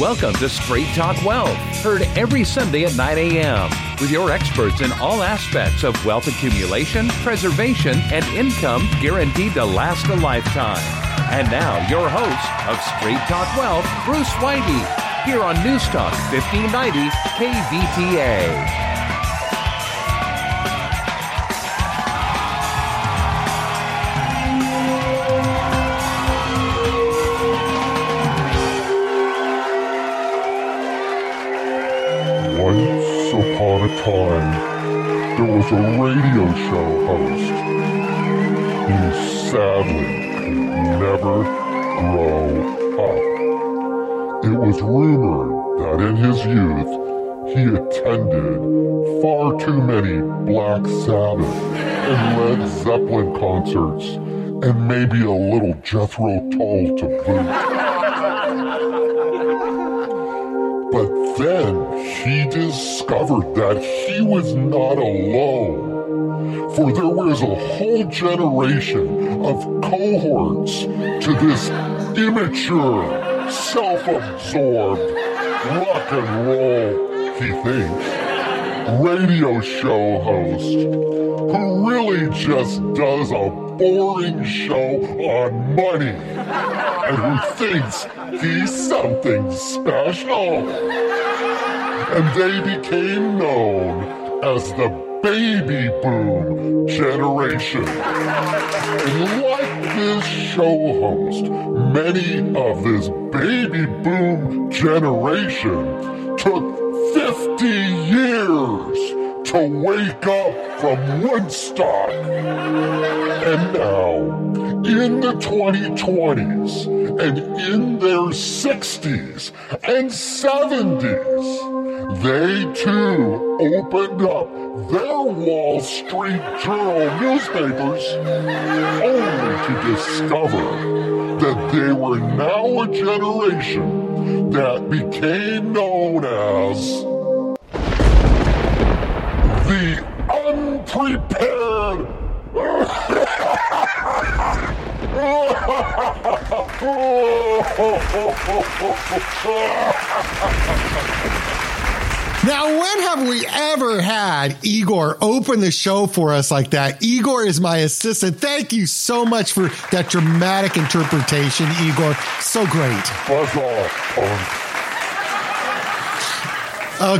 Welcome to Straight Talk Wealth, heard every Sunday at 9 a.m. with your experts in all aspects of wealth accumulation, preservation, and income guaranteed to last a lifetime. And now, your host of Straight Talk Wealth, Bruce Whitey, here on Newstalk 1590 KVTA. Time, there was a radio show host who sadly could never grow up. It was rumored that in his youth he attended far too many Black Sabbath and Led Zeppelin concerts and maybe a little Jethro Tull to boot. Then he discovered that he was not alone. For there was a whole generation of cohorts to this immature, self-absorbed, rock and roll, he thinks, radio show host who really just does a boring show on money and who thinks he's something special. And they became known as the baby boom generation. And like this show host, many of this baby boom generation took 50 years to wake up from Woodstock. And now, in the 2020s and in their 60s and 70s, they too opened up their Wall Street Journal newspapers only to discover that they were now a generation that became known as the unprepared. Now, when have we ever had Igor open the show for us like that? Igor is my assistant. Thank you so much for that dramatic interpretation, Igor. So great. Buzz off, punk.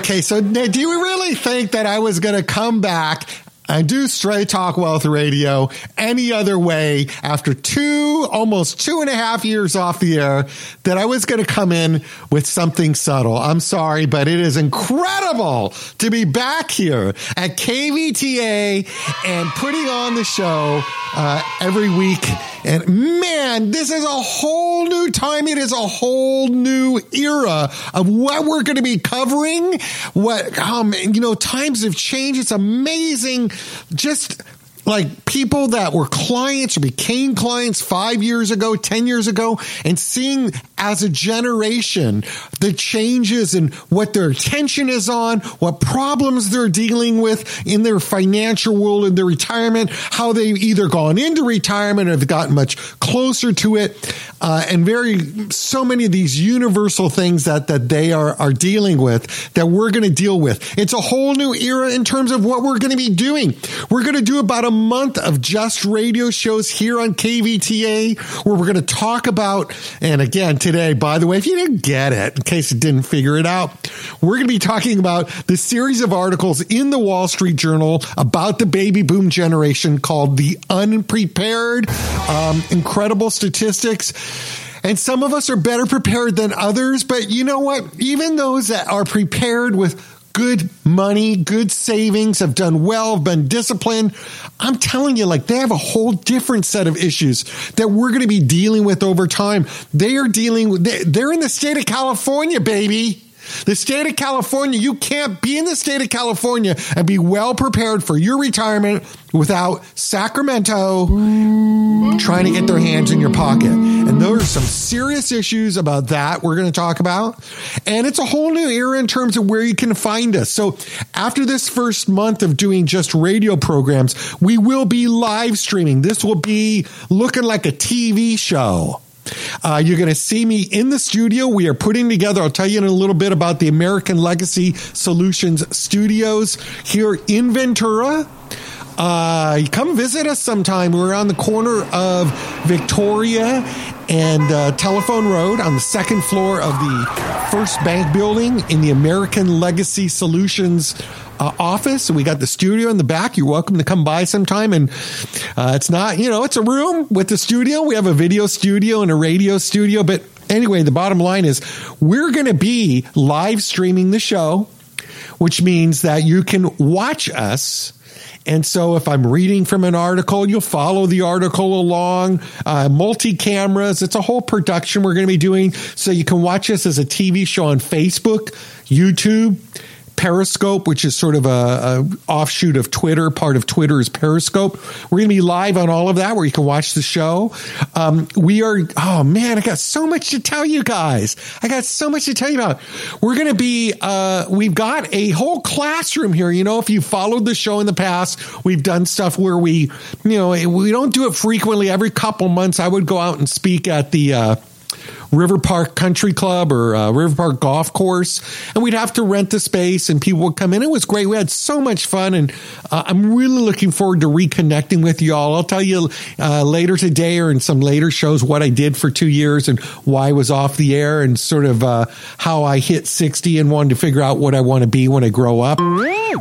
Okay, so do you really think that I was going to come back and do Straight Talk Wealth Radio any other way after two, almost two and a half years off the air, that I was going to come in with something subtle. I'm sorry, but it is incredible to be back here at KVTA and putting on the show uh, every week. And man, this is a whole new time. It is a whole new era of what we're going to be covering. What, um, you know, times have changed. It's amazing. Just like people that were clients or became clients five years ago, 10 years ago, and seeing as a generation the changes and what their attention is on, what problems they're dealing with in their financial world, in their retirement, how they've either gone into retirement or have gotten much closer to it, uh, and very, so many of these universal things that, that they are, are dealing with that we're going to deal with. It's a whole new era in terms of what we're going to be doing. We're going to do about a month of just radio shows here on KVTA where we're going to talk about, and again, today, by the way, if you didn't get it, in case you didn't figure it out, we're going to be talking about the series of articles in the Wall Street Journal about the baby boom generation called The Unprepared. Um, incredible statistics. And some of us are better prepared than others, but you know what? Even those that are prepared with good money, good savings, have done well, have been disciplined. I'm telling you, like they have a whole different set of issues that we're going to be dealing with over time. They are dealing with, they're in the state of California, baby. The state of California, you can't be in the state of California and be well prepared for your retirement without Sacramento trying to get their hands in your pocket. And those are some serious issues about that we're going to talk about. And it's a whole new era in terms of where you can find us. So after this first month of doing just radio programs, we will be live streaming. This will be looking like a TV show. Uh, you're going to see me in the studio. We are putting together, I'll tell you in a little bit about the American Legacy Solutions Studios here in Ventura. Uh, come visit us sometime. We're on the corner of Victoria and uh, Telephone Road on the second floor of the First Bank building in the American Legacy Solutions uh, office. We got the studio in the back. You're welcome to come by sometime. And uh, it's not, you know, it's a room with the studio. We have a video studio and a radio studio. But anyway, the bottom line is we're going to be live streaming the show, which means that you can watch us and so if I'm reading from an article, you'll follow the article along, uh, multi cameras. It's a whole production we're going to be doing. So you can watch us as a TV show on Facebook, YouTube, Periscope, which is sort of a, a, offshoot of Twitter. Part of Twitter is Periscope. We're going to be live on all of that, where you can watch the show. Um, we are. Oh man, I got so much to tell you guys. I got so much to tell you about. We're going to be. Uh, we've got a whole classroom here. You know, if you followed the show in the past, we've done stuff where we, you know, we don't do it frequently. Every couple months, I would go out and speak at the. Uh, River Park Country Club or uh, River Park Golf Course, and we'd have to rent the space, and people would come in. It was great. We had so much fun, and uh, I'm really looking forward to reconnecting with y'all. I'll tell you uh, later today or in some later shows what I did for two years and why I was off the air, and sort of uh, how I hit 60 and wanted to figure out what I want to be when I grow up.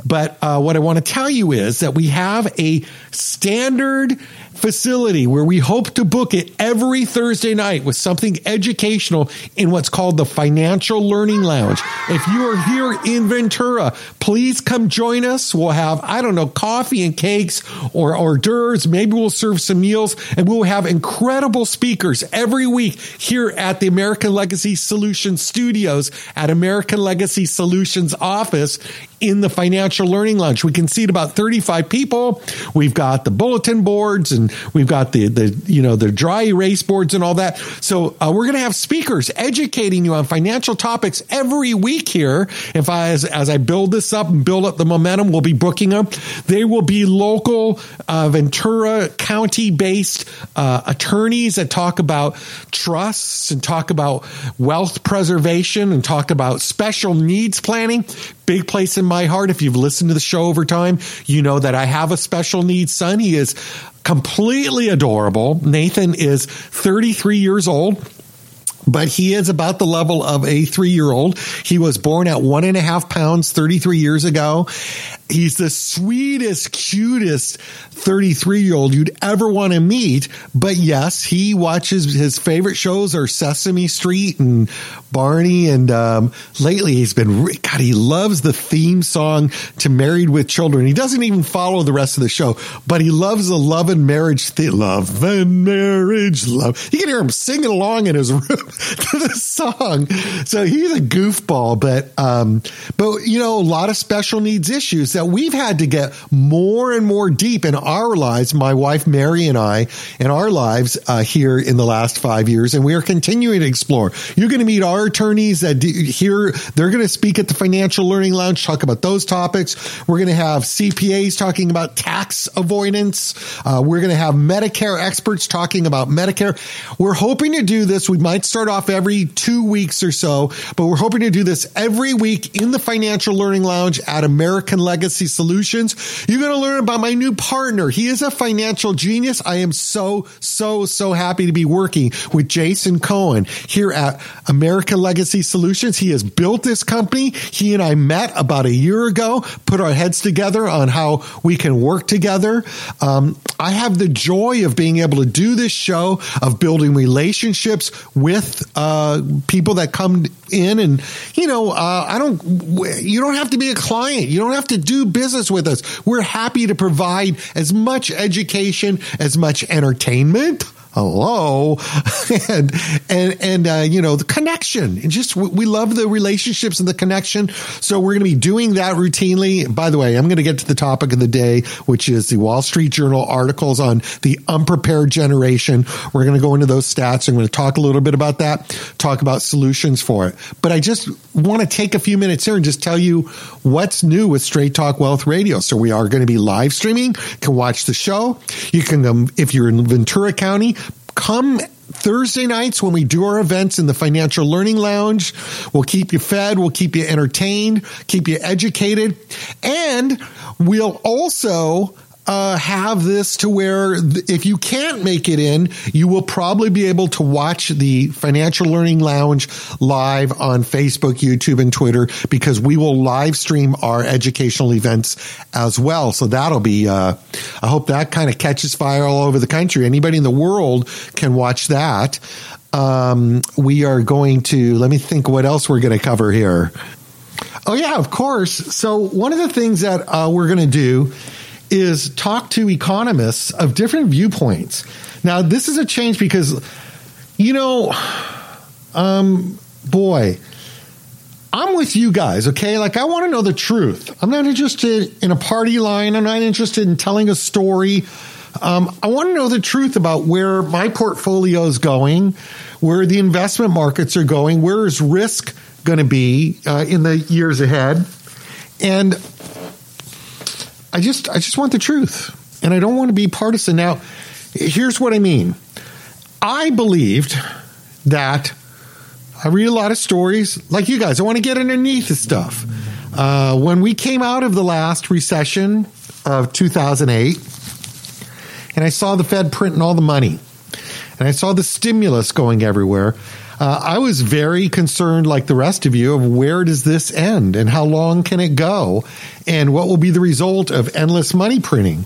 But uh, what I want to tell you is that we have a standard facility where we hope to book it every Thursday night with something educational in what's called the Financial Learning Lounge. If you are here in Ventura, please come join us. We'll have, I don't know, coffee and cakes or hors d'oeuvres. Maybe we'll serve some meals and we'll have incredible speakers every week here at the American Legacy Solutions studios at American Legacy Solutions office in the Financial Learning Lounge. We can seat about 35 people. We've got the bulletin boards and we've got the, the you know, the dry erase boards and all that. So uh, we're going to have speakers educating you on financial topics every week here. If I, as, as I build this up and build up the momentum, we'll be booking them. They will be local uh, Ventura County based uh, attorneys that talk about trusts and talk about wealth preservation and talk about special needs planning big place in my heart. If you've listened to the show over time, you know that I have a special needs son. He is completely adorable. Nathan is 33 years old but he is about the level of a three year old. He was born at one and a half pounds 33 years ago. He's the sweetest, cutest 33 year old you'd ever want to meet. But yes, he watches his favorite shows are Sesame Street and Barney. And um, lately he's been, God, he loves the theme song to Married with Children. He doesn't even follow the rest of the show, but he loves the love and marriage theme. Love and marriage, love. You can hear him singing along in his room to the song. So he's a goofball, but, um, but, you know, a lot of special needs issues that we've had to get more and more deep in our lives, my wife Mary and I, in our lives uh, here in the last five years, and we are continuing to explore. You're going to meet our attorneys that here, they're going to speak at the Financial Learning Lounge, talk about those topics. We're going to have CPAs talking about tax avoidance. Uh, we're going to have Medicare experts talking about Medicare. We're hoping to do this. We might start off every two weeks or so, but we're hoping to do this every week in the Financial Learning Lounge at American Legacy Solutions. You're going to learn about my new partner. He is a financial genius. I am so, so, so happy to be working with Jason Cohen here at American Legacy Solutions. He has built this company. He and I met about a year ago, put our heads together on how we can work together. Um, I have the joy of being able to do this show, of building relationships with uh, people that come in and, you know, uh, I don't, you don't have to be a client. You don't have to do business with us. We're happy to provide as much education, as much entertainment hello? And and and uh, you know the connection. And just we love the relationships and the connection. So we're going to be doing that routinely. By the way i'm going to get to the topic of the day which is the wall street journal articles on the unprepared generation. We're going to go into those stats. I'm going to talk a little bit about that talk about solutions for it. But i just want to take a few minutes here and just tell you what's new with straight talk wealth radio. So we are going to be live streaming. You can watch the show. You can um, if you're in ventura county come Thursday nights when we do our events in the Financial Learning Lounge. We'll keep you fed, we'll keep you entertained, keep you educated, and we'll also uh, have this to where if you can't make it in, you will probably be able to watch the Financial Learning Lounge live on Facebook, YouTube, and Twitter because we will live stream our educational events as well. So that'll be, uh, I hope that kind of catches fire all over the country. Anybody in the world can watch that. Um, we are going to, let me think what else we're going to cover here. Oh, yeah, of course. So, one of the things that uh, we're going to do is talk to economists of different viewpoints. Now, this is a change because, you know, um, boy, I'm with you guys, okay? Like, I want to know the truth. I'm not interested in a party line. I'm not interested in telling a story. Um, I want to know the truth about where my portfolio is going, where the investment markets are going, where is risk going to be uh, in the years ahead. And I just I just want the truth, and I don't want to be partisan. Now, here's what I mean. I believed that I read a lot of stories like you guys. I want to get underneath the stuff. Uh, when we came out of the last recession of 2008, and I saw the Fed printing all the money, and I saw the stimulus going everywhere. Uh, I was very concerned, like the rest of you, of where does this end and how long can it go and what will be the result of endless money printing.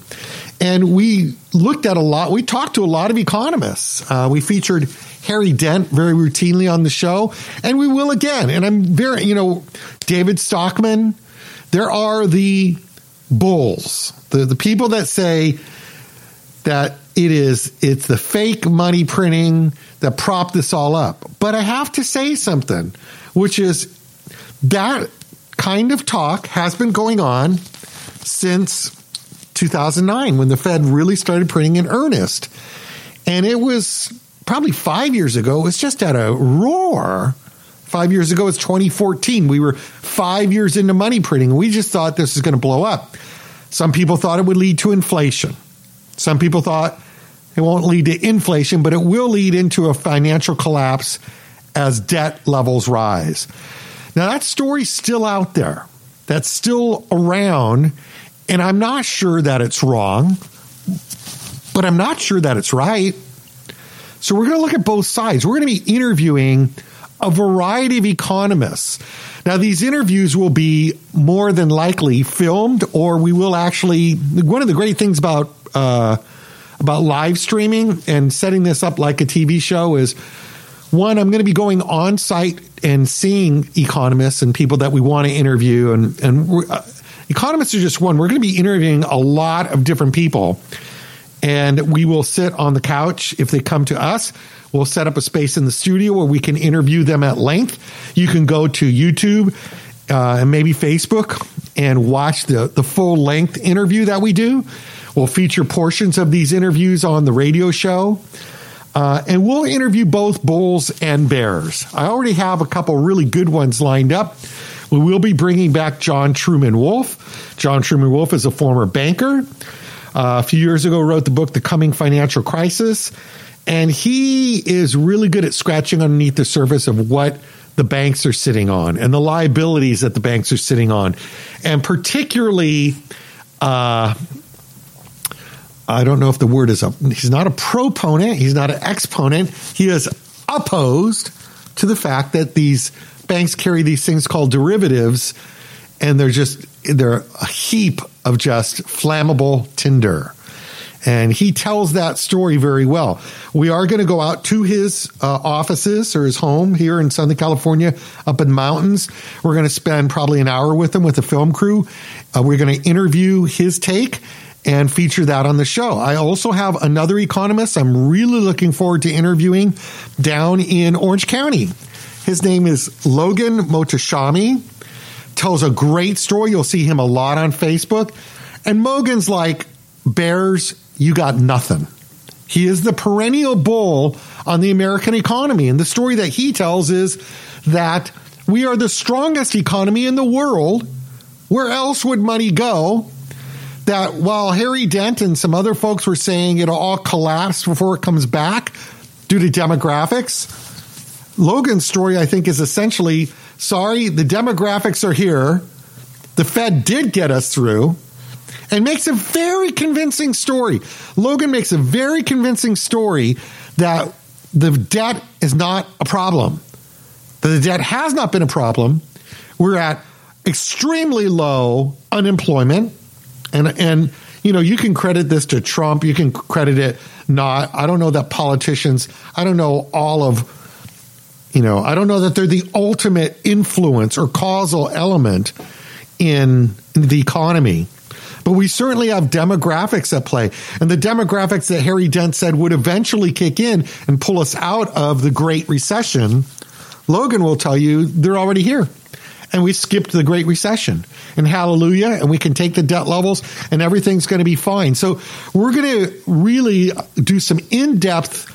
And we looked at a lot, we talked to a lot of economists. Uh, we featured Harry Dent very routinely on the show, and we will again. And I'm very, you know, David Stockman, there are the bulls, the, the people that say that it is it's the fake money printing that propped this all up. But I have to say something, which is that kind of talk has been going on since 2009 when the Fed really started printing in earnest. And it was probably five years ago, it was just at a roar. Five years ago, it's 2014. We were five years into money printing. We just thought this was going to blow up. Some people thought it would lead to inflation. Some people thought it won't lead to inflation, but it will lead into a financial collapse as debt levels rise. Now, that story's still out there. That's still around. And I'm not sure that it's wrong, but I'm not sure that it's right. So we're going to look at both sides. We're going to be interviewing a variety of economists. Now, these interviews will be more than likely filmed, or we will actually. One of the great things about uh, about live streaming and setting this up like a TV show is one, I'm going to be going on site and seeing economists and people that we want to interview. And, and uh, economists are just one. We're going to be interviewing a lot of different people. And we will sit on the couch if they come to us. We'll set up a space in the studio where we can interview them at length. You can go to YouTube uh, and maybe Facebook and watch the, the full length interview that we do. We'll feature portions of these interviews on the radio show. Uh, and we'll interview both bulls and bears. I already have a couple really good ones lined up. We will be bringing back John Truman Wolfe. John Truman Wolfe is a former banker. Uh, a few years ago, wrote the book The Coming Financial Crisis, and he is really good at scratching underneath the surface of what the banks are sitting on and the liabilities that the banks are sitting on, and particularly uh, I don't know if the word is a, he's not a proponent, he's not an exponent. He is opposed to the fact that these banks carry these things called derivatives and they're just they're a heap of just flammable tinder. And he tells that story very well. We are going to go out to his uh, offices or his home here in Southern California, up in the mountains. We're going to spend probably an hour with him with the film crew. Uh, we're going to interview his take and feature that on the show. I also have another economist I'm really looking forward to interviewing down in Orange County. His name is Logan Mohtashami. Tells a great story. You'll see him a lot on Facebook. And Logan's like, Bears, you got nothing. He is the perennial bull on the American economy. And the story that he tells is that we are the strongest economy in the world. Where else would money go? That while Harry Dent and some other folks were saying it'll all collapse before it comes back, due to demographics. Logan's story, I think, is essentially sorry, the demographics are here. The Fed did get us through and makes a very convincing story. Logan makes a very convincing story that the debt is not a problem. That the debt has not been a problem. We're at extremely low unemployment. And and you know, you can credit this to Trump, you can credit it not. I don't know that politicians, I don't know all of you know, I don't know that they're the ultimate influence or causal element in the economy. But we certainly have demographics at play. And the demographics that Harry Dent said would eventually kick in and pull us out of the Great Recession, Logan will tell you they're already here. And we skipped the Great Recession. And hallelujah. And we can take the debt levels and everything's going to be fine. So we're going to really do some in depth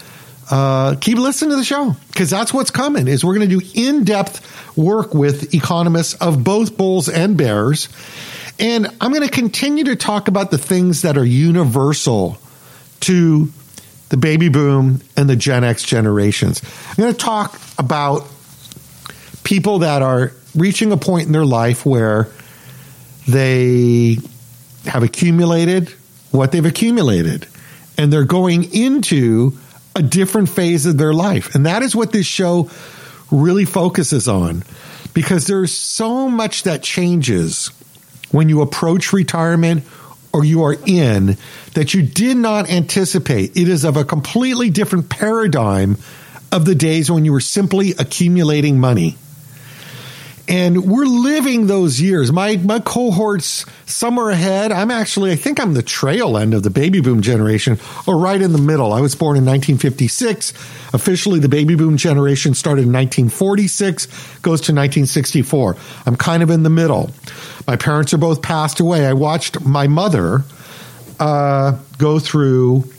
uh, keep listening to the show because that's what's coming is we're going to do in-depth work with economists of both bulls and bears and i'm going to continue to talk about the things that are universal to the baby boom and the gen x generations i'm going to talk about people that are reaching a point in their life where they have accumulated what they've accumulated and they're going into a different phase of their life. And that is what this show really focuses on because there's so much that changes when you approach retirement or you are in that you did not anticipate. It is of a completely different paradigm of the days when you were simply accumulating money. And we're living those years. My my cohorts somewhere ahead. I'm actually I think I'm the trail end of the baby boom generation or right in the middle. I was born in 1956. Officially the baby boom generation started in 1946, goes to 1964. I'm kind of in the middle. My parents are both passed away. I watched my mother uh, go through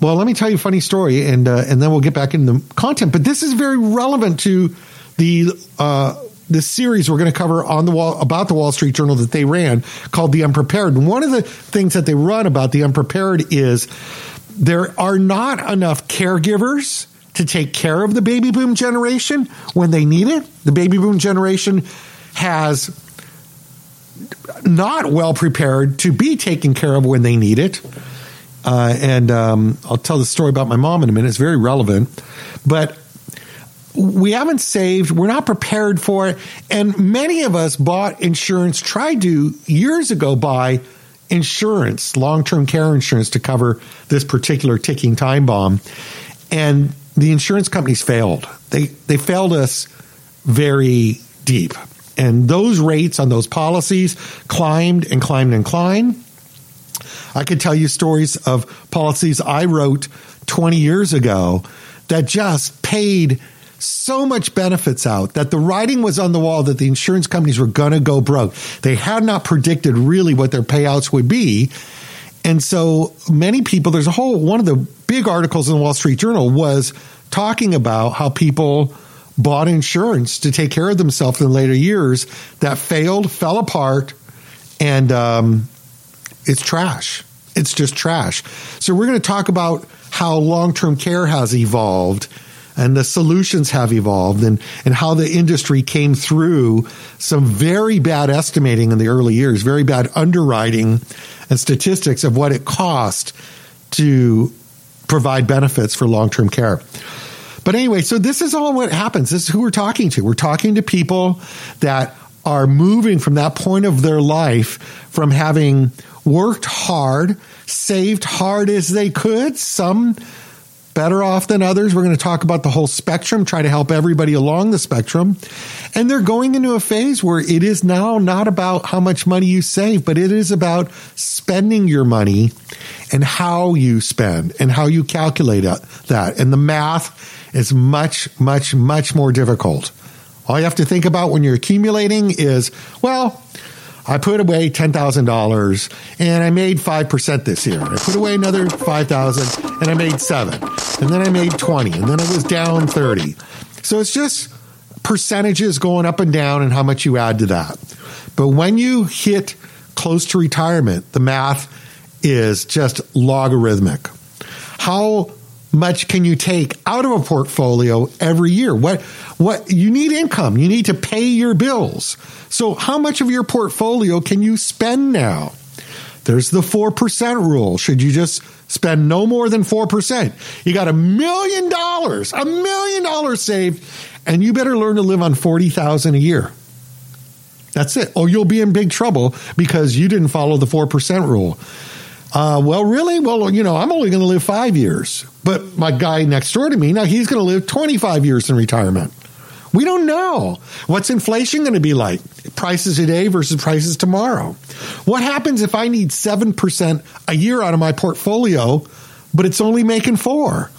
well, let me tell you a funny story, and uh, and then we'll get back into the content. But this is very relevant to the uh, this series we're going to cover on the wall about the Wall Street Journal that they ran called The Unprepared. And one of the things that they run about the unprepared is there are not enough caregivers to take care of the baby boom generation when they need it. The baby boom generation has not well prepared to be taken care of when they need it. Uh, and um, I'll tell the story about my mom in a minute. It's very relevant. But we haven't saved, we're not prepared for it. And many of us bought insurance, tried to years ago buy insurance, long term care insurance to cover this particular ticking time bomb. And the insurance companies failed. They, they failed us very deep. And those rates on those policies climbed and climbed and climbed. I could tell you stories of policies I wrote 20 years ago that just paid so much benefits out that the writing was on the wall that the insurance companies were going to go broke. They had not predicted really what their payouts would be. And so many people, there's a whole, one of the big articles in the Wall Street Journal was talking about how people bought insurance to take care of themselves in later years that failed, fell apart, and um, it's trash. It's just trash. So we're going to talk about how long term care has evolved and the solutions have evolved and, and how the industry came through some very bad estimating in the early years, very bad underwriting and statistics of what it cost to provide benefits for long term care. But anyway, so this is all what happens. This is who we're talking to. We're talking to people that are moving from that point of their life from having worked hard, saved hard as they could, some better off than others. We're going to talk about the whole spectrum, try to help everybody along the spectrum. And they're going into a phase where it is now not about how much money you save, but it is about spending your money and how you spend and how you calculate that. And the math is much, much, much more difficult. All you have to think about when you're accumulating is, well, I put away $10,000 and I made 5% this year. I put away another 5,000 and I made 7. And then I made 20 and then it was down 30. So it's just percentages going up and down and how much you add to that. But when you hit close to retirement, the math is just logarithmic. How much can you take out of a portfolio every year? What what you need income, you need to pay your bills. So how much of your portfolio can you spend now? There's the 4% rule. Should you just spend no more than 4%? You got a million dollars, a million dollars saved, and you better learn to live on 40,000 a year. That's it. Oh, you'll be in big trouble because you didn't follow the 4% rule. Uh, well, really? Well, you know, I'm only going to live five years. But my guy next door to me, now he's going to live 25 years in retirement. We don't know. What's inflation going to be like? Prices today versus prices tomorrow. What happens if I need 7% a year out of my portfolio, but it's only making four?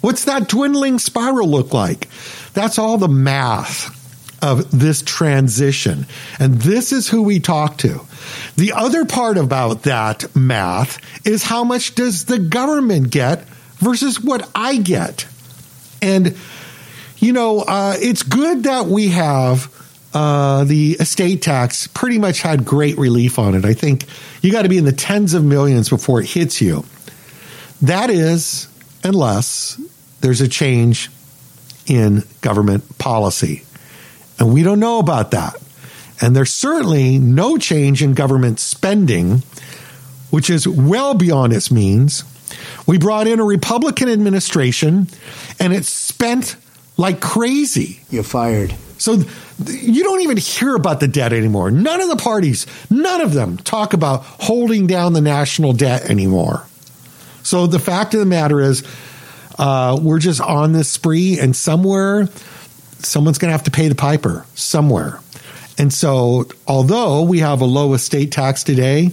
What's that dwindling spiral look like? That's all the math of this transition. And this is who we talk to. The other part about that math is how much does the government get versus what I get? And, you know, uh, it's good that we have uh, the estate tax pretty much had great relief on it. I think you got to be in the tens of millions before it hits you. That is, unless there's a change in government policy. And we don't know about that. And there's certainly no change in government spending, which is well beyond its means. We brought in a Republican administration and it spent like crazy. You're fired. So you don't even hear about the debt anymore. None of the parties, none of them talk about holding down the national debt anymore. So the fact of the matter is, uh, we're just on this spree, and somewhere someone's going to have to pay the piper somewhere. And so, although we have a low estate tax today,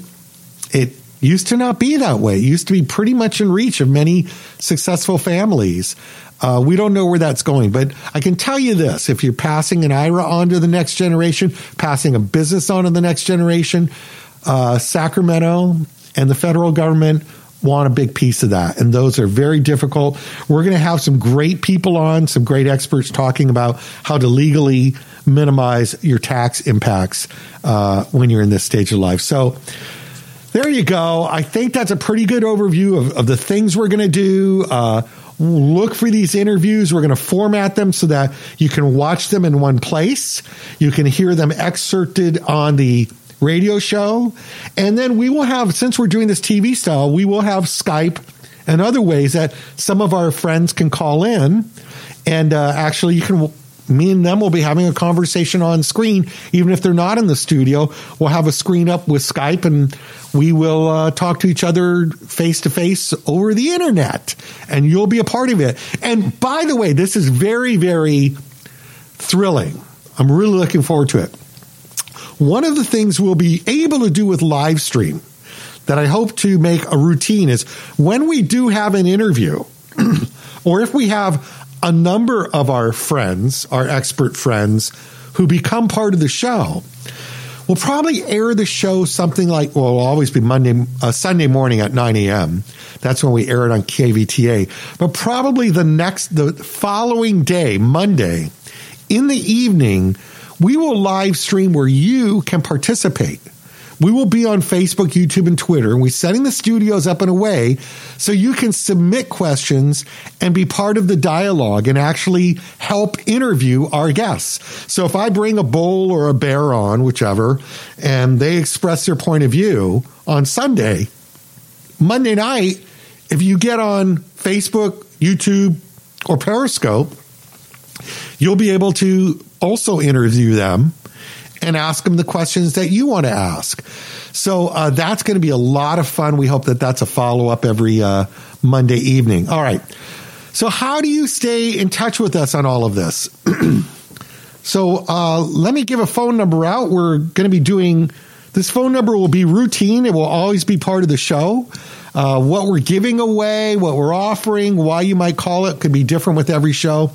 it used to not be that way. It used to be pretty much in reach of many successful families. Uh, we don't know where that's going, but I can tell you this: if you're passing an IRA on to the next generation, passing a business on to the next generation, uh, Sacramento and the federal government want a big piece of that. And those are very difficult. We're going to have some great people on, some great experts talking about how to legally minimize your tax impacts uh, when you're in this stage of life. So, there you go. I think that's a pretty good overview of, of the things we're going to do. Uh, look for these interviews. We're going to format them so that you can watch them in one place. You can hear them excerpted on the radio show. And then we will have, since we're doing this TV style, we will have Skype and other ways that some of our friends can call in. And uh, actually, you can, me and them will be having a conversation on screen, even if they're not in the studio. We'll have a screen up with Skype and we will uh, talk to each other face to face over the internet. And you'll be a part of it. And by the way, this is very, very thrilling. I'm really looking forward to it. One of the things we'll be able to do with live stream that I hope to make a routine is when we do have an interview, or if we have a number of our friends, our expert friends, who become part of the show, we'll probably air the show something like, well, it'll always be Monday, uh, Sunday morning at 9 a.m. That's when we air it on KVTA. But probably the next, the following day, Monday, in the evening, we will live stream where you can participate. We will be on Facebook, YouTube, and Twitter, and we're setting the studios up in a way so you can submit questions and be part of the dialogue and actually help interview our guests. So if I bring a bull or a bear on, whichever, and they express their point of view on Sunday, Monday night, if you get on Facebook, YouTube, or Periscope, you'll be able to also interview them and ask them the questions that you want to ask. So uh, that's going to be a lot of fun. We hope that that's a follow up every uh, Monday evening. All right. So, how do you stay in touch with us on all of this? so, uh, let me give a phone number out. We're going to be doing this phone number will be routine, it will always be part of the show. Uh, what we're giving away, what we're offering, why you might call it could be different with every show.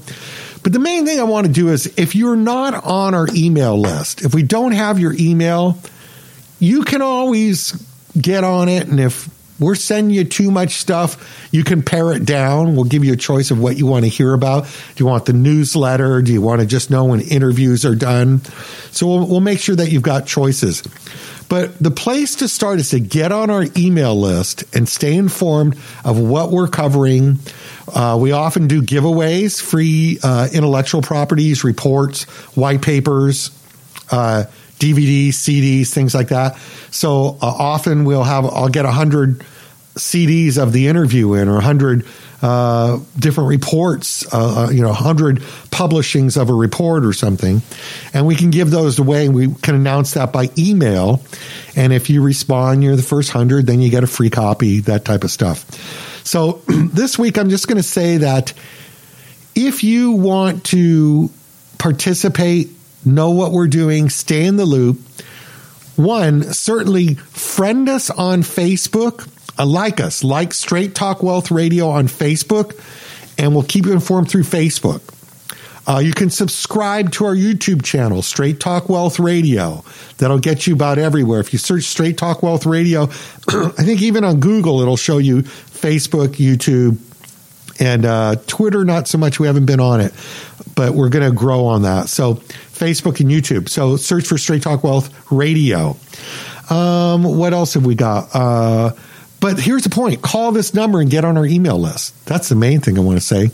But the main thing I want to do is if you're not on our email list, if we don't have your email, you can always get on it. And if we're sending you too much stuff, you can pare it down. We'll give you a choice of what you want to hear about. Do you want the newsletter? Do you want to just know when interviews are done? So we'll, we'll make sure that you've got choices. But the place to start is to get on our email list and stay informed of what we're covering. Uh, we often do giveaways, free uh, intellectual properties, reports, white papers, uh, DVDs, CDs, things like that. So uh, often we'll have, I'll get 100 CDs of the interview in or 100 uh, different reports, uh, you know, 100 publishings of a report or something. And we can give those away. We can announce that by email. And if you respond, you're the first 100, then you get a free copy, that type of stuff. So this week, I'm just going to say that if you want to participate, know what we're doing, stay in the loop, one, certainly friend us on Facebook uh, like us, like Straight Talk Wealth Radio on Facebook, and we'll keep you informed through Facebook. Uh, you can subscribe to our YouTube channel, Straight Talk Wealth Radio. That'll get you about everywhere. If you search Straight Talk Wealth Radio, I think even on Google, it'll show you Facebook, YouTube, and uh, Twitter, not so much. We haven't been on it, but we're going to grow on that. So, Facebook and YouTube. So, search for Straight Talk Wealth Radio. Um, what else have we got? Uh, but here's the point call this number and get on our email list. That's the main thing I want to say.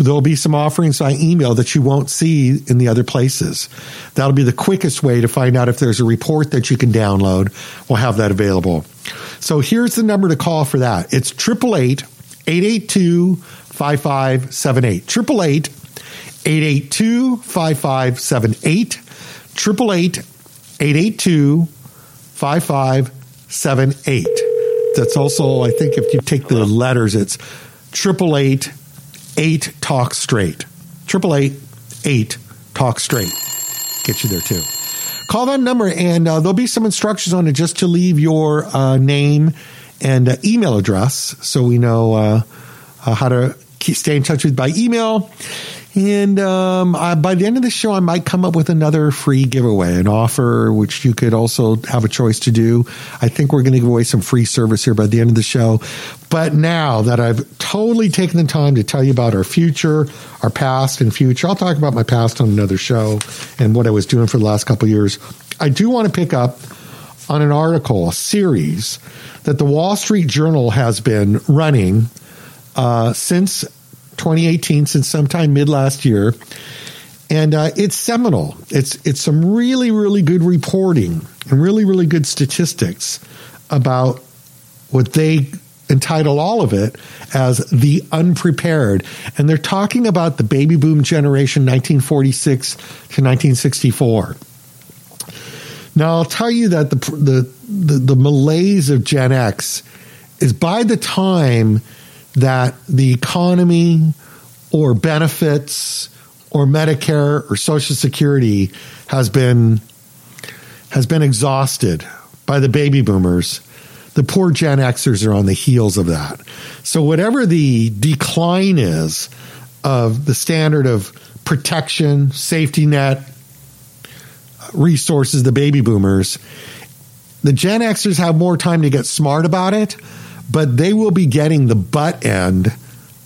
There'll be some offerings by email that you won't see in the other places. That'll be the quickest way to find out if there's a report that you can download. We'll have that available. So here's the number to call for that. It's 888 882 5578. 888 882 5578. 888 882 5578. That's also, I think, if you take the letters, it's triple eight talk straight. Triple eight eight talk straight. Get you there too. Call that number, and uh, there'll be some instructions on it just to leave your uh, name and uh, email address, so we know uh, uh, how to stay in touch with by email. And um, I, by the end of the show, I might come up with another free giveaway, an offer which you could also have a choice to do. I think we're going to give away some free service here by the end of the show. But now that I've totally taken the time to tell you about our future, our past and future, I'll talk about my past on another show and what I was doing for the last couple years. I do want to pick up on an article, a series that the Wall Street Journal has been running uh, since 2018 since sometime mid last year. And uh, it's seminal. It's it's some really really good reporting and really really good statistics about what they entitle all of it as the unprepared. And they're talking about the baby boom generation 1946 to 1964. Now I'll tell you that the the the, the malaise of Gen X is by the time that the economy or benefits or Medicare or Social Security has been has been exhausted by the baby boomers. The poor Gen Xers are on the heels of that. So whatever the decline is of the standard of protection, safety net, resources, the baby boomers, the Gen Xers have more time to get smart about it but they will be getting the butt end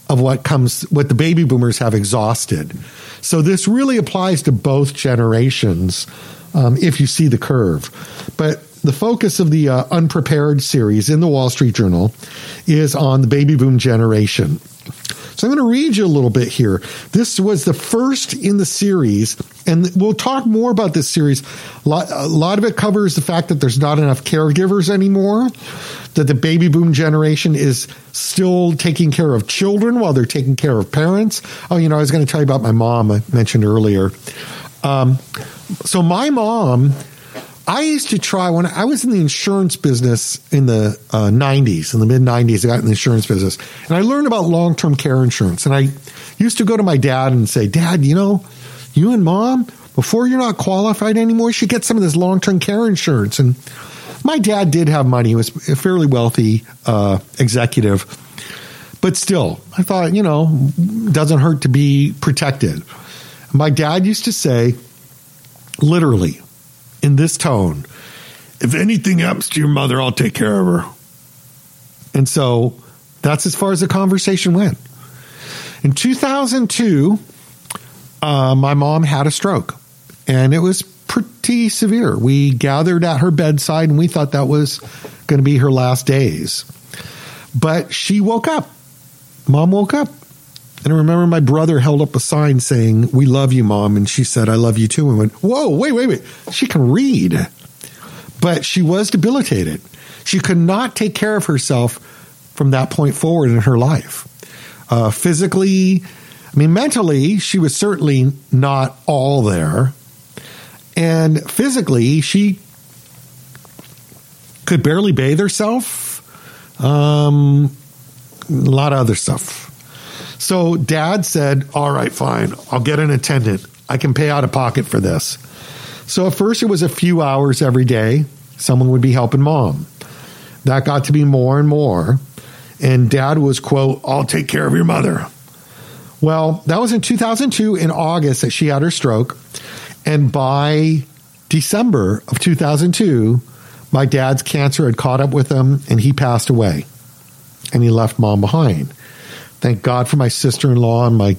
of what comes what the baby boomers have exhausted. So this really applies to both generations um, if you see the curve. But the focus of the uh, unprepared series in the Wall Street Journal is on the baby boom generation. So I'm going to read you a little bit here. This was the first in the series, and we'll talk more about this series. A lot, of it covers the fact that there's not enough caregivers anymore, that the baby boom generation is still taking care of children while they're taking care of parents. Oh, you know, I was going to tell you about my mom I mentioned earlier. Um, so my mom I used to try when I was in the insurance business in the uh, 90s, in the mid 90s, I got in the insurance business and I learned about long term care insurance. And I used to go to my dad and say, Dad, you know, you and mom, before you're not qualified anymore, you should get some of this long term care insurance. And my dad did have money, he was a fairly wealthy uh, executive. But still, I thought, you know, doesn't hurt to be protected. My dad used to say, literally, in this tone If anything happens to your mother, I'll take care of her. And so that's as far as the conversation went. In 2002, uh, my mom had a stroke, and it was pretty severe. We gathered at her bedside, and we thought that was going to be her last days. But she woke up. Mom woke up. And I remember my brother held up a sign saying, We love you, mom. And she said, I love you too. And went, Whoa, wait, wait, wait. She can read. But she was debilitated. She could not take care of herself from that point forward in her life. Uh, physically, I mean, mentally, she was certainly not all there. And physically, she could barely bathe herself. Um, a lot of other stuff. So dad said, All right, fine, I'll get an attendant. I can pay out of pocket for this. So at first, it was a few hours every day. Someone would be helping mom. That got to be more and more. And dad was, quote, I'll take care of your mother. Well, that was in 2002 in August that she had her stroke. And by December of 2002, my dad's cancer had caught up with him and he passed away. And he left mom behind. Thank God for my sister in law and my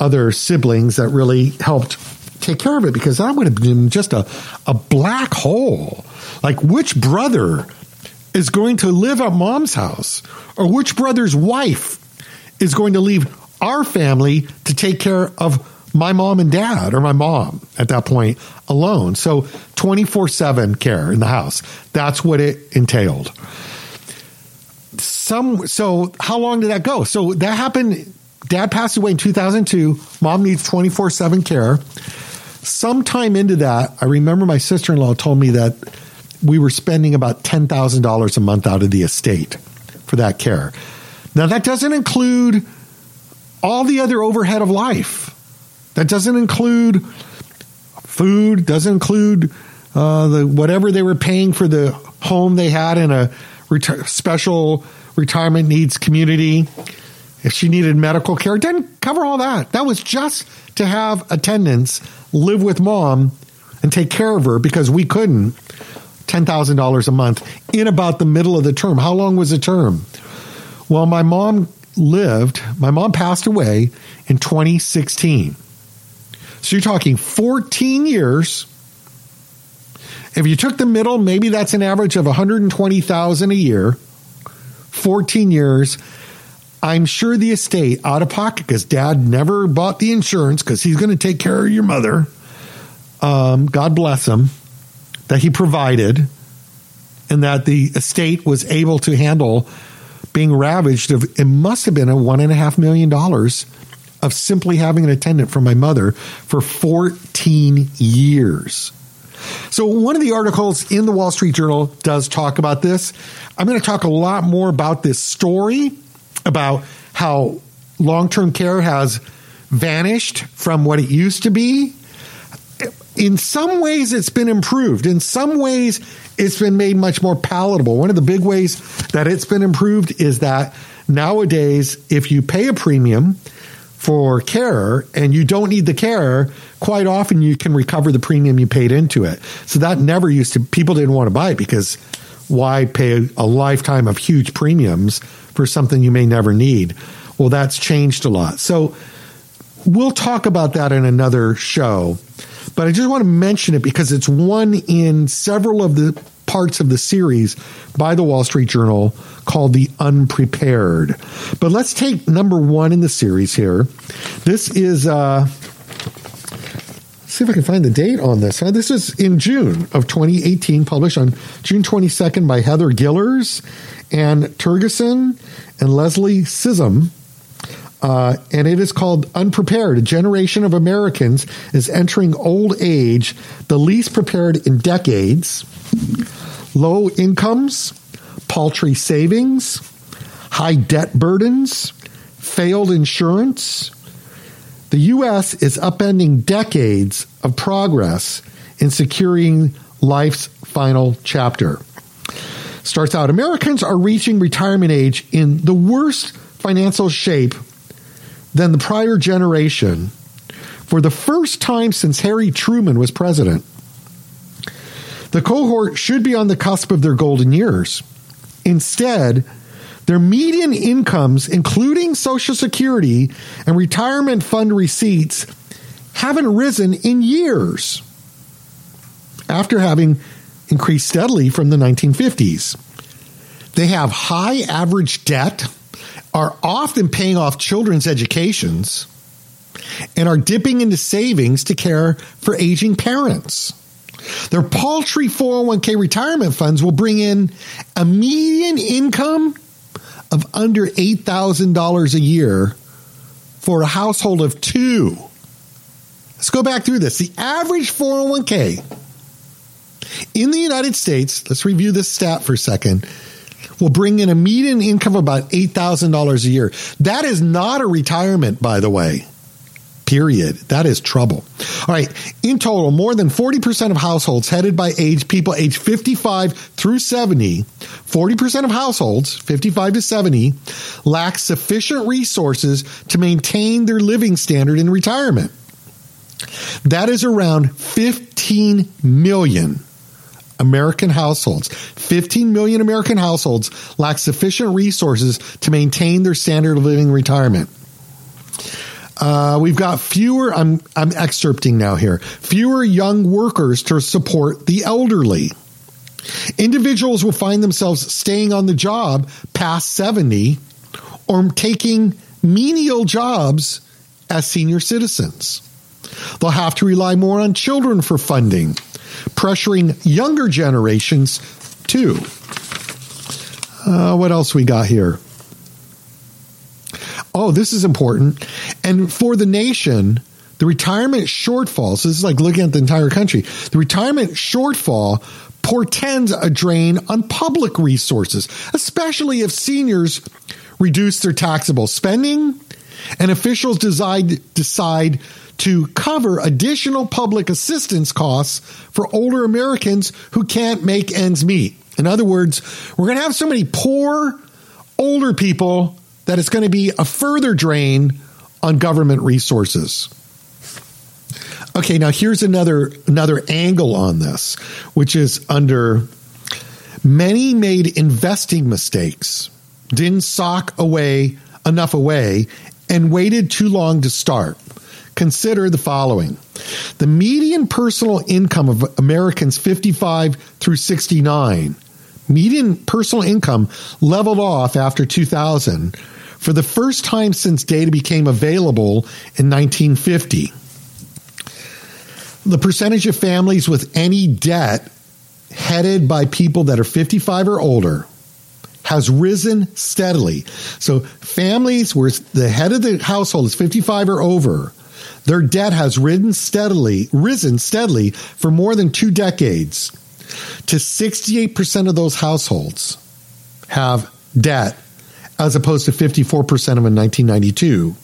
other siblings that really helped take care of it because that would have been just a, a black hole. Like, which brother is going to live at mom's house? Or which brother's wife is going to leave our family to take care of my mom and dad, or my mom at that point alone? So 24 7 care in the house. That's what it entailed. Some, so how long did that go? So that happened. Dad passed away in 2002. Mom needs 24 7 care sometime into that, I remember my sister in law told me that we were spending about $10,000 a month out of the estate for that care. Now, that doesn't include all the other overhead of life. That doesn't include food, doesn't include uh, the whatever they were paying for the home they had in a reti- special retirement needs community. If she needed medical care, didn't cover all that. That was just to have attendance, live with mom, and take care of her because we couldn't. $10,000 a month in about the middle of the term. How long was the term? Well, my mom lived, my mom passed away in 2016. So you're talking 14 years. If you took the middle, maybe that's an average of 120,000 a year. 14 years. I'm sure the estate out of pocket because dad never bought the insurance because he's going to take care of your mother. Um, God bless him that he provided and that the estate was able to handle being ravaged of it must have been a one and a half million dollars of simply having an attendant for my mother for 14 years. So, one of the articles in the Wall Street Journal does talk about this. I'm going to talk a lot more about this story about how long term care has vanished from what it used to be. In some ways, it's been improved. In some ways, it's been made much more palatable. One of the big ways that it's been improved is that nowadays, if you pay a premium for care and you don't need the care, quite often you can recover the premium you paid into it. So that never used to, people didn't want to buy it because why pay a lifetime of huge premiums for something you may never need. Well, that's changed a lot. So we'll talk about that in another show. But I just want to mention it because it's one in several of the parts of the series by the Wall Street Journal called The Unprepared. But let's take number one in the series here. This is, uh, see if I can find the date on this. This is in June of 2018, published on June 22nd by Heather Gillers and Tergesen and Leslie Scism. Uh, and it is called Unprepared. A generation of Americans is entering old age, the least prepared in decades. Low incomes, paltry savings, high debt burdens, failed insurance. The U.S. is upending decades of progress in securing life's final chapter starts out Americans are reaching retirement age in the worst financial shape than the prior generation for the first time since Harry Truman was president. The cohort should be on the cusp of their golden years. Instead, Their median incomes, including Social Security and retirement fund receipts, haven't risen in years after having increased steadily from the 1950s. They have high average debt, are often paying off children's educations, and are dipping into savings to care for aging parents. Their paltry 401k retirement funds will bring in a median income of under $8,000 a year for a household of two. Let's go back through this. The average 401k in the United States, let's review this stat for a second, will bring in a median income of about $8,000 a year. That is not a retirement, by the way. Period. That is trouble. All right. In total, more than 40% of households headed by age people age 55 through 70, 40% of households 55 to 70 lack sufficient resources to maintain their living standard in retirement. That is around 15 million American households. 15 million American households lack sufficient resources to maintain their standard of living retirement. Uh, we've got fewer. I'm I'm excerpting now here. Fewer young workers to support the elderly. Individuals will find themselves staying on the job past 70 or taking menial jobs as senior citizens. They'll have to rely more on children for funding, pressuring younger generations too. Uh, what else we got here? Oh, this is important. And for the nation, the retirement shortfall, so this is like looking at the entire country, the retirement shortfall portends a drain on public resources, especially if seniors reduce their taxable spending and officials decide, decide to cover additional public assistance costs for older Americans who can't make ends meet. In other words, we're going to have so many poor older people that it's going to be a further drain on government resources. Okay, now here's another another angle on this, which is under many made investing mistakes, didn't sock away enough away, and waited too long to start. Consider the following. The median personal income of Americans 55 through 69, median personal income leveled off after 2000 for the first time since data became available in 1950. The percentage of families with any debt headed by people that are 55 or older has risen steadily. So families where the head of the household is 55 or over, their debt has risen steadily, risen steadily for more than two decades. To 68% of those households have debt as opposed to 54% of in 1992.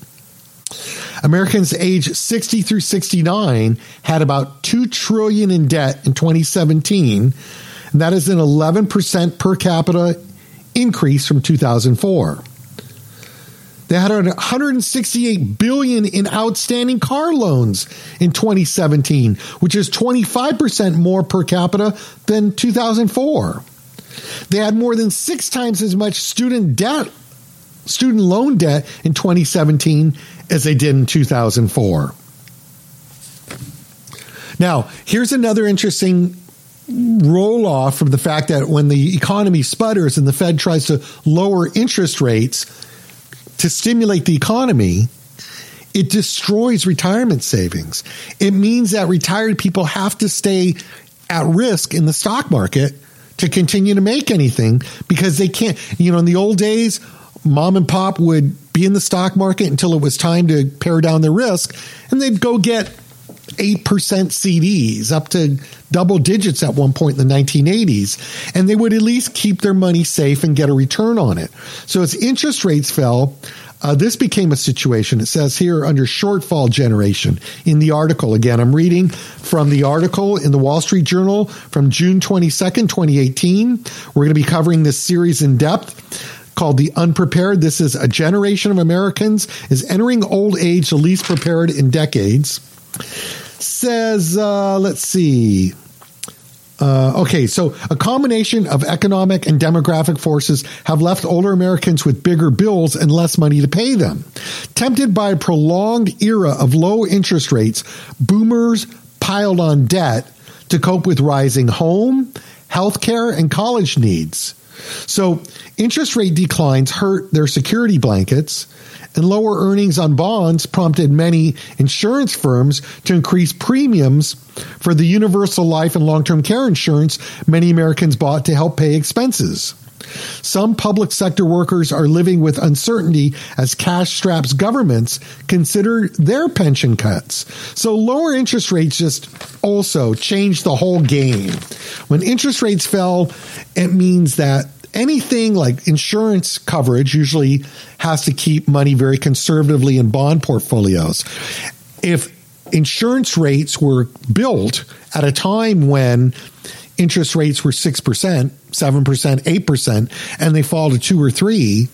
Americans aged 60 through 69 had about 2 trillion in debt in 2017, and that is an 11% per capita increase from 2004. They had 168 billion in outstanding car loans in 2017, which is 25% more per capita than 2004. They had more than 6 times as much student debt student loan debt in 2017 as they did in 2004. Now, here's another interesting roll off from the fact that when the economy sputters and the Fed tries to lower interest rates to stimulate the economy, it destroys retirement savings. It means that retired people have to stay at risk in the stock market to continue to make anything because they can't. You know, in the old days, mom and pop would be in the stock market until it was time to pare down the risk, and they'd go get 8% CDs up to double digits at one point in the 1980s. And they would at least keep their money safe and get a return on it. So as interest rates fell, uh, this became a situation. It says here under shortfall generation in the article. Again, I'm reading from the article in the Wall Street Journal from June 22nd, 2018. We're going to be covering this series in depth called The Unprepared. This is a generation of Americans is entering old age the least prepared in decades. Says, uh, let's see. Uh, okay, so a combination of economic and demographic forces have left older Americans with bigger bills and less money to pay them. Tempted by a prolonged era of low interest rates, boomers piled on debt to cope with rising home, healthcare, and college needs. So interest rate declines hurt their security blankets, and lower earnings on bonds prompted many insurance firms to increase premiums for the universal life and long term care insurance many Americans bought to help pay expenses. Some public sector workers are living with uncertainty as cash straps governments consider their pension cuts. So lower interest rates just also changed the whole game. When interest rates fell, it means that anything like insurance coverage usually has to keep money very conservatively in bond portfolios. If insurance rates were built at a time when interest rates were 6%, 7%, 8%, and they fall to 2 or 3,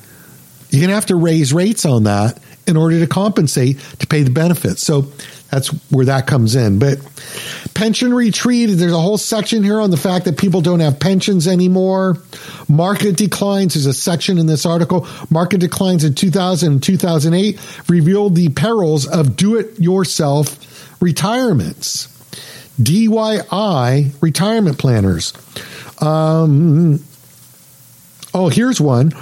you're going to have to raise rates on that in order to compensate to pay the benefits. So that's where that comes in. But pension retreat, there's a whole section here on the fact that people don't have pensions anymore. Market declines, there's a section in this article. Market declines in 2000 and 2008 revealed the perils of do it yourself retirements. DIY retirement planners. Um, oh, here's one.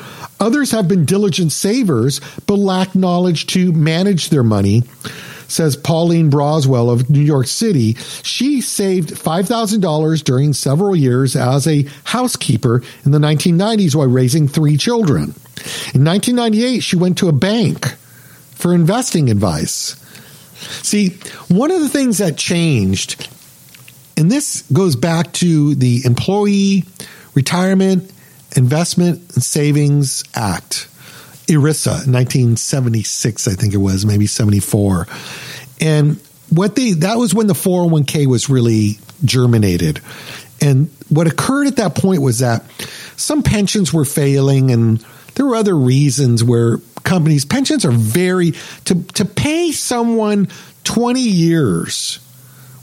Others have been diligent savers, but lack knowledge to manage their money says Pauline Broswell of New York City. She saved $5,000 during several years as a housekeeper in the 1990s while raising three children. In 1998, she went to a bank for investing advice. See, one of the things that changed, and this goes back to the Employee Retirement Investment and Savings Act. ERISA, 1976, I think it was, maybe 74. And what they, that was when the 401k was really germinated. And what occurred at that point was that some pensions were failing and there were other reasons where companies, pensions are very, to, to pay someone 20 years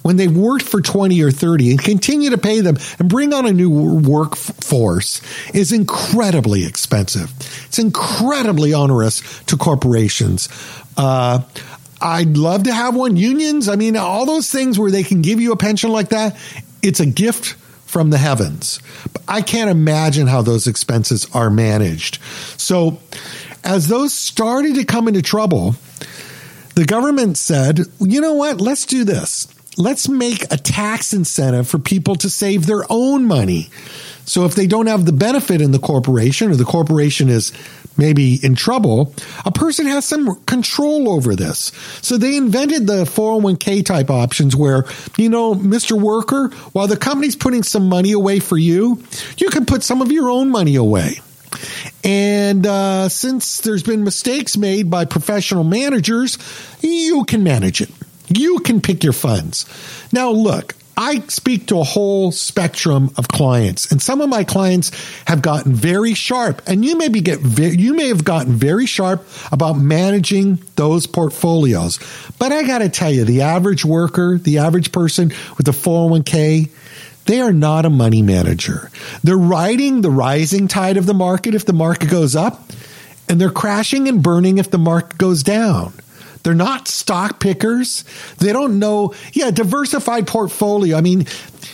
when they've worked for 20 or 30 and continue to pay them and bring on a new workforce is incredibly expensive. It's incredibly onerous to corporations. Uh, I'd love to have one. Unions, I mean, all those things where they can give you a pension like that, it's a gift from the heavens. But I can't imagine how those expenses are managed. So, as those started to come into trouble, the government said, you know what, let's do this let's make a tax incentive for people to save their own money. So if they don't have the benefit in the corporation or the corporation is maybe in trouble, a person has some control over this. So they invented the 401k type options where, you know, Mr. Worker, while the company's putting some money away for you, you can put some of your own money away. And uh, since there's been mistakes made by professional managers, you can manage it. You can pick your funds. Now, look, I speak to a whole spectrum of clients, and some of my clients have gotten very sharp, and you maybe get you may have gotten very sharp about managing those portfolios. But I got to tell you, the average worker, the average person with a 401k, they are not a money manager. They're riding the rising tide of the market if the market goes up, and they're crashing and burning if the market goes down. They're not stock pickers. They don't know. Yeah, diversified portfolio. I mean,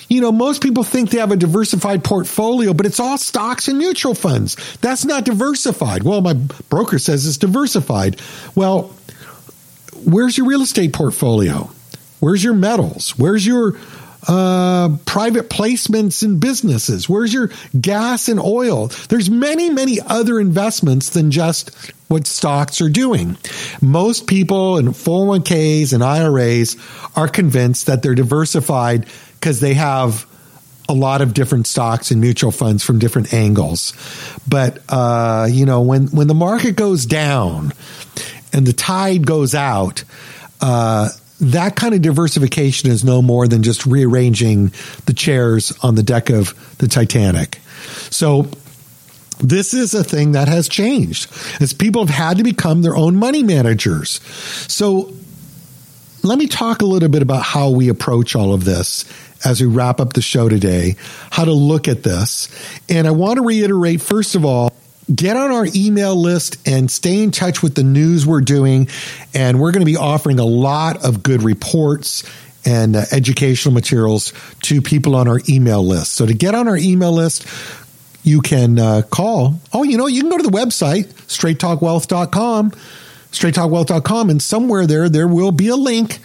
you know, most people think they have a diversified portfolio, but it's all stocks and mutual funds. That's not diversified. Well, my broker says it's diversified. Well, where's your real estate portfolio? Where's your metals? Where's your uh, private placements in businesses? Where's your gas and oil? There's many, many other investments than just what stocks are doing. Most people in 401ks and IRAs are convinced that they're diversified because they have a lot of different stocks and mutual funds from different angles. But uh, you know, when when the market goes down and the tide goes out, uh, that kind of diversification is no more than just rearranging the chairs on the deck of the Titanic. So this is a thing that has changed as people have had to become their own money managers. So let me talk a little bit about how we approach all of this as we wrap up the show today, how to look at this. And I want to reiterate, first of all, get on our email list and stay in touch with the news we're doing. And we're going to be offering a lot of good reports and uh, educational materials to people on our email list. So to get on our email list, you can uh, call. Oh, you know, you can go to the website, straighttalkwealth.com, straighttalkwealth.com, and somewhere there, there will be a link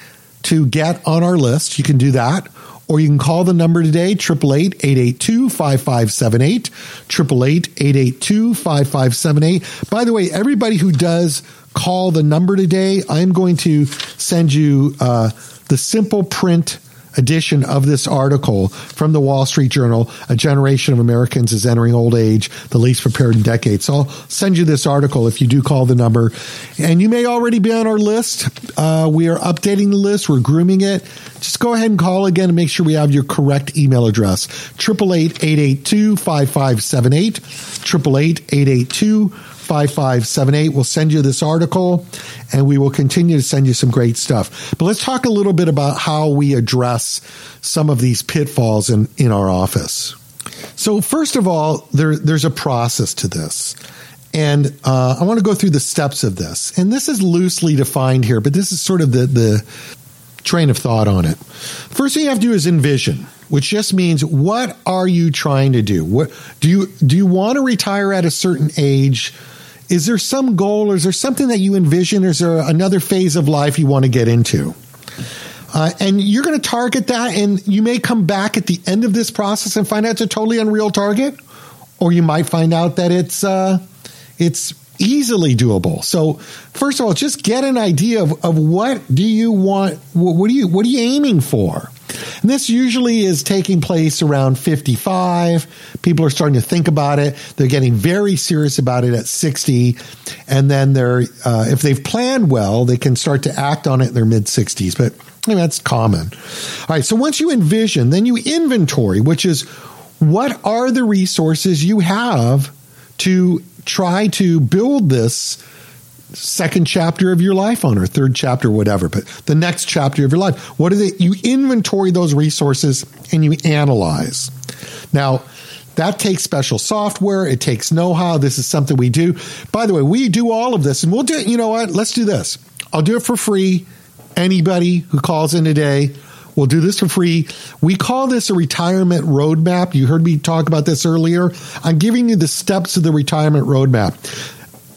to get on our list. You can do that or you can call the number today, 888-882-5578, 888-882-5578. By the way, everybody who does call the number today, I'm going to send you uh, the simple print edition of this article from the Wall Street Journal. A generation of Americans is entering old age, the least prepared in decades. So I'll send you this article if you do call the number. And you may already be on our list. Uh, we are updating the list, we're grooming it. Just go ahead and call again and make sure we have your correct email address. 888 882 5578. 888 882 5578. We'll send you this article and we will continue to send you some great stuff. But let's talk a little bit about how we address some of these pitfalls in, in our office. So, first of all, there, there's a process to this. And uh, I want to go through the steps of this. And this is loosely defined here, but this is sort of the, the train of thought on it. First thing you have to do is envision, which just means what are you trying to do? What do you do you want to retire at a certain age? Is there some goal or is there something that you envision? Or is there another phase of life you want to get into? Uh, and you're going to target that, and you may come back at the end of this process and find out it's a totally unreal target, or you might find out that it's uh, it's easily doable. So, first of all, just get an idea of, of what do you want, what are you what are you aiming for? And this usually is taking place around 55. People are starting to think about it. They're getting very serious about it at 60. And then they're, uh, if they've planned well, they can start to act on it in their mid 60s. But I mean, that's common. All right. So once you envision, then you inventory, which is what are the resources you have to try to build this second chapter of your life on or third chapter whatever but the next chapter of your life. What is it you inventory those resources and you analyze. Now that takes special software. It takes know-how. This is something we do. By the way we do all of this and we'll do it you know what? Let's do this. I'll do it for free. Anybody who calls in today We'll do this for free. We call this a retirement roadmap. You heard me talk about this earlier. I'm giving you the steps of the retirement roadmap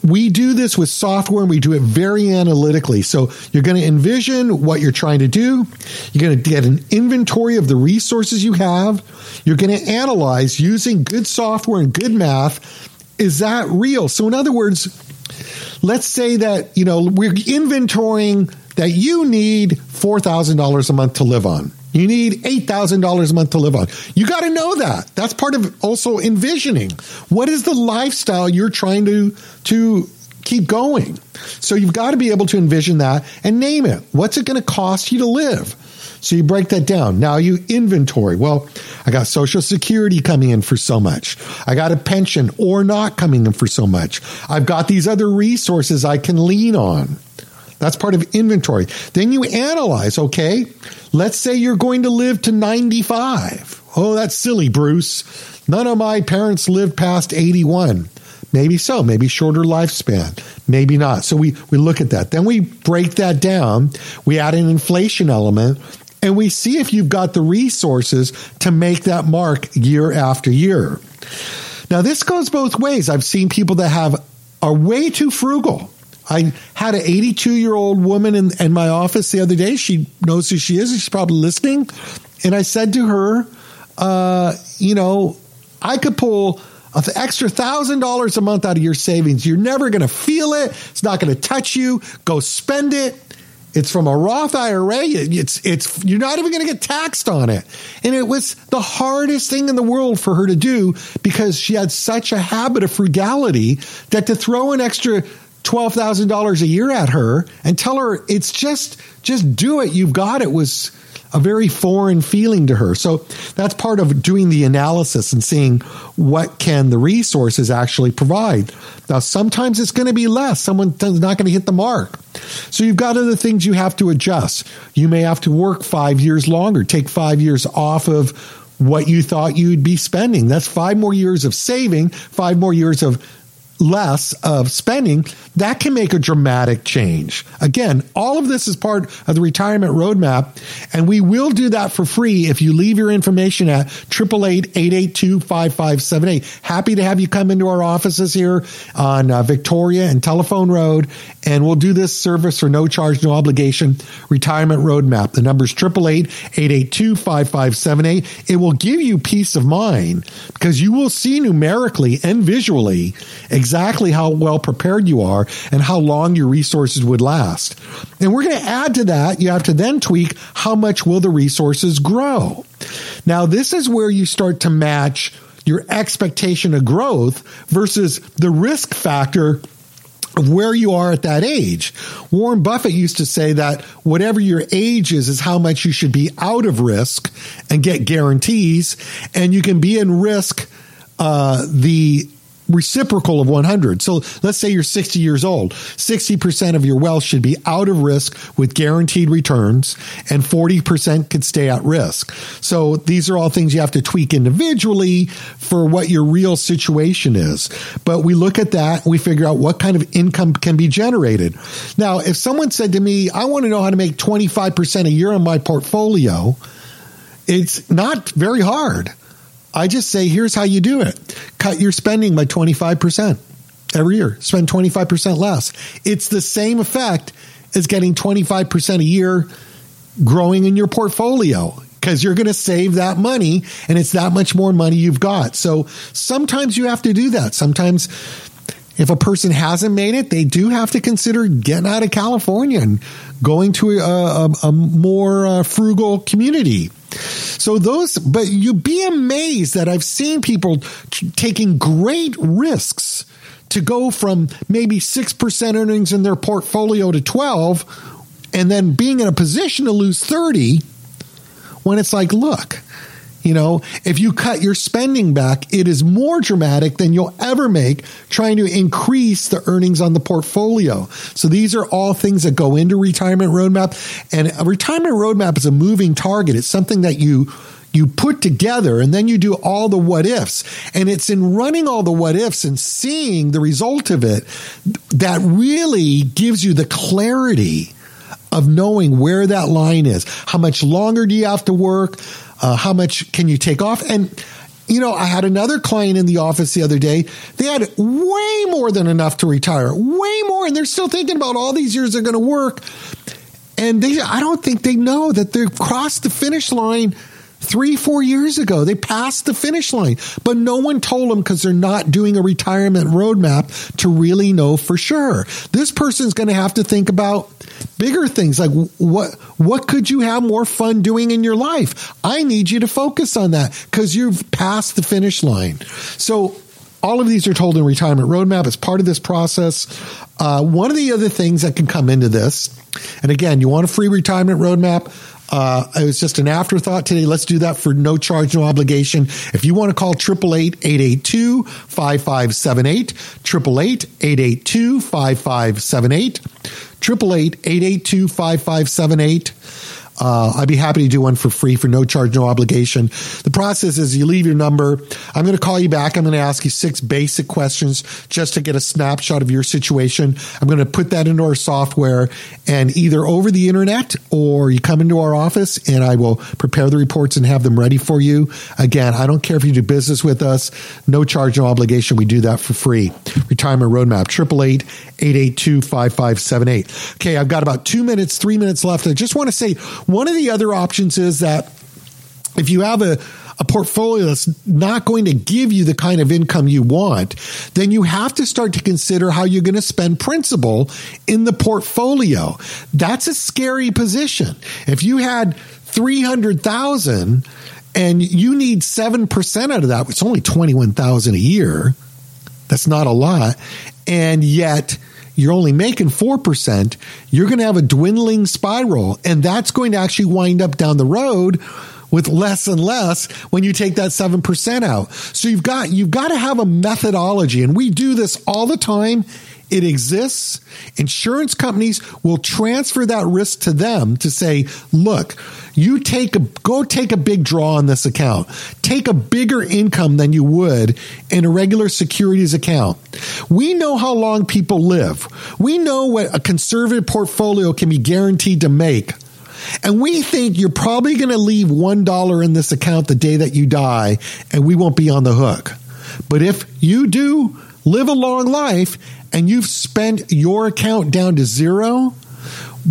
we do this with software and we do it very analytically. So you're going to envision what you're trying to do. You're going to get an inventory of the resources you have. You're going to analyze using good software and good math. Is that real? So in other words, let's say that, you know, we're inventorying that you need $4,000 a month to live on. You need $8,000 a month to live on. You got to know that. That's part of also envisioning. What is the lifestyle you're trying to, to keep going? So you've got to be able to envision that and name it. What's it going to cost you to live? So you break that down. Now you inventory. Well, I got social security coming in for so much. I got a pension or not coming in for so much. I've got these other resources I can lean on. That's part of inventory. Then you analyze, okay, let's say you're going to live to 95. Oh, that's silly, Bruce. None of my parents lived past 81. Maybe so, maybe shorter lifespan, maybe not. So we, we look at that. Then we break that down. We add an inflation element and we see if you've got the resources to make that mark year after year. Now, this goes both ways. I've seen people that have are way too frugal I had an 82 year old woman in, in my office the other day. She knows who she is. She's probably listening. And I said to her, uh, you know, I could pull an extra thousand dollars a month out of your savings. You're never going to feel it. It's not going to touch you. Go spend it. It's from a Roth IRA. It's it's you're not even going to get taxed on it. And it was the hardest thing in the world for her to do because she had such a habit of frugality that to throw an extra $12,000 a year at her and tell her it's just just do it you've got it was a very foreign feeling to her. So that's part of doing the analysis and seeing what can the resources actually provide. Now, sometimes it's going to be less. Someone's not going to hit the mark. So you've got other things you have to adjust. You may have to work five years longer, take five years off of what you thought you'd be spending. That's five more years of saving, five more years of less of spending, that can make a dramatic change. Again, all of this is part of the retirement roadmap, and we will do that for free if you leave your information at 888-882-5578. Happy to have you come into our offices here on uh, Victoria and Telephone Road, and we'll do this service for no charge, no obligation retirement roadmap. The number is 888-882-5578. It will give you peace of mind because you will see numerically and visually exactly how well prepared you are and how long your resources would last. And we're going to add to that, you have to then tweak how much will the resources grow. Now, this is where you start to match your expectation of growth versus the risk factor of where you are at that age. Warren Buffett used to say that whatever your age is, is how much you should be out of risk and get guarantees. And you can be in risk, uh, the reciprocal of 100. So let's say you're 60 years old. 60% of your wealth should be out of risk with guaranteed returns and 40% could stay at risk. So these are all things you have to tweak individually for what your real situation is. But we look at that, we figure out what kind of income can be generated. Now, if someone said to me, I want to know how to make 25% a year on my portfolio, it's not very hard. I just say, here's how you do it cut your spending by 25% every year, spend 25% less. It's the same effect as getting 25% a year growing in your portfolio because you're going to save that money and it's that much more money you've got. So sometimes you have to do that. Sometimes if a person hasn't made it, they do have to consider getting out of California and going to a, a, a more uh, frugal community. So those, but you'd be amazed that I've seen people t- taking great risks to go from maybe 6% earnings in their portfolio to 12 and then being in a position to lose 30 when it's like, look, you know, if you cut your spending back, it is more dramatic than you'll ever make trying to increase the earnings on the portfolio. So these are all things that go into retirement roadmap. And a retirement roadmap is a moving target. It's something that you you put together and then you do all the what ifs. And it's in running all the what ifs and seeing the result of it that really gives you the clarity of knowing where that line is. How much longer do you have to work? Uh, how much can you take off? And you know, I had another client in the office the other day. They had way more than enough to retire, way more, and they're still thinking about all these years they're going to work. And they, I don't think they know that they've crossed the finish line three, four years ago. They passed the finish line, but no one told them because they're not doing a retirement roadmap to really know for sure. This person's going to have to think about bigger things like what what could you have more fun doing in your life? I need you to focus on that because you've passed the finish line. So all of these are told in retirement roadmap as part of this process. Uh, one of the other things that can come into this, and again, you want a free retirement roadmap. Uh, it was just an afterthought today. Let's do that for no charge, no obligation. If you want to call 888-882-5578, 888-882-5578, 888-882-5578. Uh, I'd be happy to do one for free for no charge, no obligation. The process is you leave your number. I'm going to call you back. I'm going to ask you six basic questions just to get a snapshot of your situation. I'm going to put that into our software and either over the internet or you come into our office and I will prepare the reports and have them ready for you. Again, I don't care if you do business with us. No charge, no obligation. We do that for free. Retirement Roadmap, 888-882-5578. Okay. I've got about two minutes, three minutes left. I just want to say one of the other options is that if you have a, a portfolio that's not going to give you the kind of income you want, then you have to start to consider how you're going to spend principal in the portfolio. That's a scary position. If you had 300,000 and you need 7% out of that, it's only 21,000 a year. That's not a lot. And yet you're only making 4%, you're going to have a dwindling spiral. And that's going to actually wind up down the road with less and less when you take that 7% out. So you've got, you've got to have a methodology. And we do this all the time. It exists. Insurance companies will transfer that risk to them to say, look, you take a, go take a big draw on this account. Take a bigger income than you would in a regular securities account. We know how long people live. We know what a conservative portfolio can be guaranteed to make. And we think you're probably going to leave $1 in this account the day that you die, and we won't be on the hook. But if you do live a long life and you've spent your account down to zero,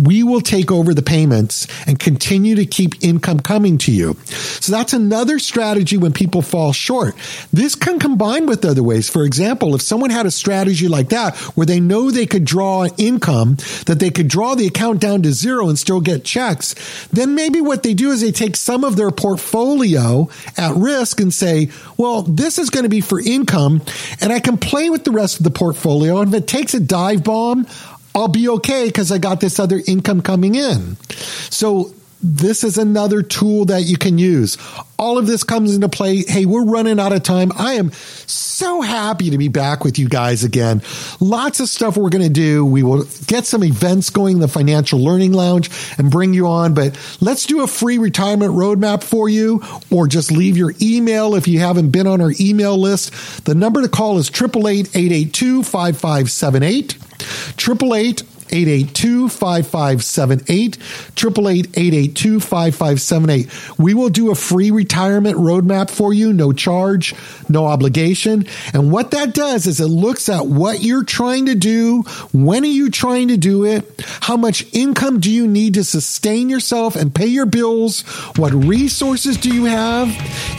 we will take over the payments and continue to keep income coming to you. So that's another strategy when people fall short. This can combine with other ways. For example, if someone had a strategy like that where they know they could draw income, that they could draw the account down to zero and still get checks, then maybe what they do is they take some of their portfolio at risk and say, well, this is going to be for income and I can play with the rest of the portfolio. And if it takes a dive bomb, I'll be okay because I got this other income coming in. So this is another tool that you can use. All of this comes into play. Hey, we're running out of time. I am so happy to be back with you guys again. Lots of stuff we're going to do. We will get some events going, the Financial Learning Lounge, and bring you on. But let's do a free retirement roadmap for you, or just leave your email if you haven't been on our email list. The number to call is 888 882 5578. 888 882 5578. 888 882 5578. We will do a free retirement roadmap for you, no charge, no obligation. And what that does is it looks at what you're trying to do, when are you trying to do it, how much income do you need to sustain yourself and pay your bills, what resources do you have.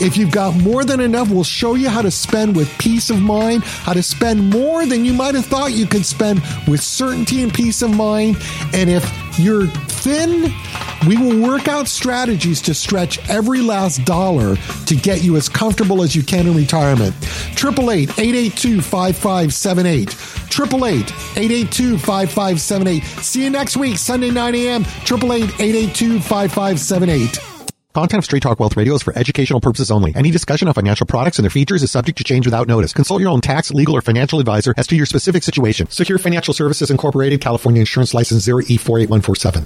If you've got more than enough, we'll show you how to spend with peace of mind, how to spend more than you might have thought you could spend with certainty and peace of mind. And if you're thin, we will work out strategies to stretch every last dollar to get you as comfortable as you can in retirement. 888 882 5578. 888 882 5578. See you next week, Sunday, 9 a.m. 888 882 5578. Content of Straight Talk Wealth Radio is for educational purposes only. Any discussion of financial products and their features is subject to change without notice. Consult your own tax, legal, or financial advisor as to your specific situation. Secure Financial Services Incorporated, California Insurance License 0E48147.